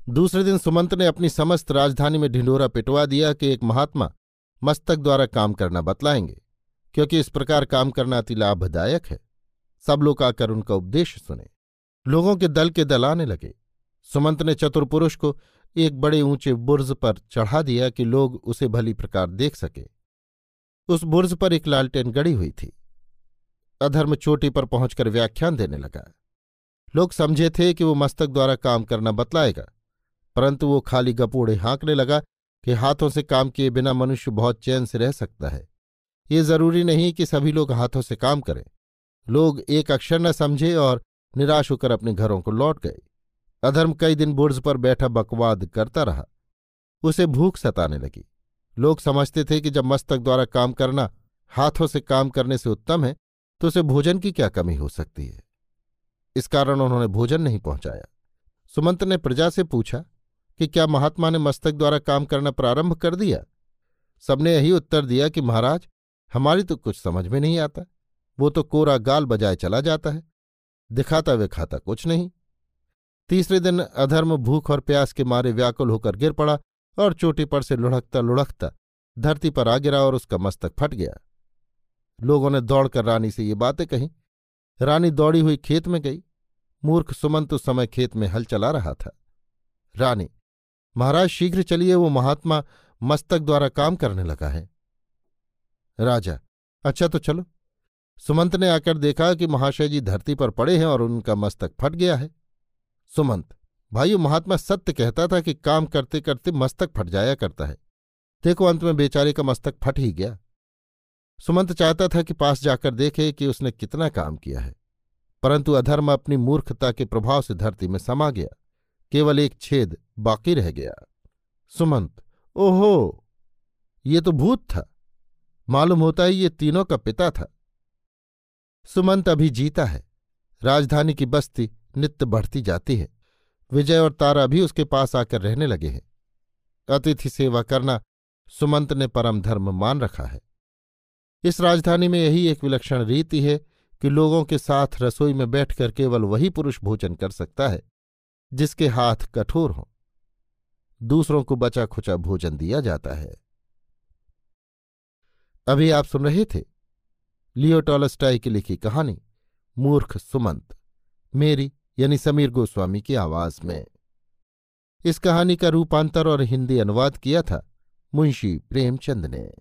दूसरे दिन सुमंत ने अपनी समस्त राजधानी में ढिंडोरा पिटवा दिया कि एक महात्मा मस्तक द्वारा काम करना बतलाएँगे, क्योंकि इस प्रकार काम करना अति लाभदायक है। सब लोग आकर उनका उपदेश सुने। लोगों के दल के दल आने लगे। सुमंत ने चतुर पुरुष को एक बड़े ऊँचे बुर्ज पर चढ़ा दिया कि लोग उसे भली प्रकार देख सके। उस बुर्ज पर एक लालटेन गड़ी हुई थी। अधर्म चोटी पर पहुंचकर व्याख्यान देने लगा। लोग समझे थे कि वो मस्तक द्वारा काम करना बतलाएगा, परंतु वो खाली गपोड़े हाँकने लगा कि हाथों से काम किए बिना मनुष्य बहुत चैन से रह सकता है। ये ज़रूरी नहीं कि सभी लोग हाथों से काम करें। लोग एक अक्षर न समझे और निराश होकर अपने घरों को लौट गए। अधर्म कई दिन बुर्ज पर बैठा बकवाद करता रहा। उसे भूख सताने लगी। लोग समझते थे कि जब मस्तक द्वारा काम करना हाथों से काम करने से उत्तम है तो उसे भोजन की क्या कमी हो सकती है? इस कारण उन्होंने भोजन नहीं पहुँचाया। सुमंत ने प्रजा से पूछा कि क्या महात्मा ने मस्तक द्वारा काम करना प्रारंभ कर दिया? सबने यही उत्तर दिया कि महाराज, हमारी तो कुछ समझ में नहीं आता। वो तो कोरा गाल बजाए चला जाता है। दिखाता वे खाता कुछ नहीं। तीसरे दिन अधर्म, भूख और प्यास के मारे व्याकुल होकर गिर पड़ा और चोटी पर से लुढ़कता लुढ़कता धरती पर आ गिरा और उसका मस्तक फट गया। लोगों ने दौड़कर रानी से ये बातें कहीं। रानी दौड़ी हुई खेत में गई। मूर्ख सुमंत उस समय खेत में हल चला रहा था। रानी, महाराज शीघ्र चलिए, वो महात्मा मस्तक द्वारा काम करने लगा है। राजा अच्छा तो चलो। सुमंत ने आकर देखा कि महाशय जी धरती पर पड़े हैं और उनका मस्तक फट गया है। सुमंत, भाइयों, महात्मा सत्य कहता था कि काम करते करते मस्तक फट जाया करता है। देखो, अंत में बेचारे का मस्तक फट ही गया। सुमंत चाहता था कि पास जाकर देखे कि उसने कितना काम किया है। परंतु अधर्म अपनी मूर्खता के प्रभाव से धरती में समा गया। केवल एक छेद बाकी रह गया। सुमंत, ओहो! ये तो भूत था। मालूम होता है ये तीनों का पिता था। सुमंत अभी जीता है। राजधानी की बस्ती नित्य बढ़ती जाती है। विजय और तारा भी उसके पास आकर रहने लगे हैं। अतिथि सेवा करना सुमंत ने परम धर्म मान रखा है। इस राजधानी में यही एक विलक्षण रीति है कि लोगों के साथ रसोई में बैठकर केवल वही पुरुष भोजन कर सकता है, जिसके हाथ कठोर हों। दूसरों को बचा खुचा भोजन दिया जाता है। अभी आप सुन रहे थे लियो टॉलस्टाई की लिखी कहानी, मूर्ख सुमंत, मेरी यानी समीर गोस्वामी की आवाज़ में। इस कहानी का रूपांतर और हिंदी अनुवाद किया था मुंशी प्रेमचंद ने।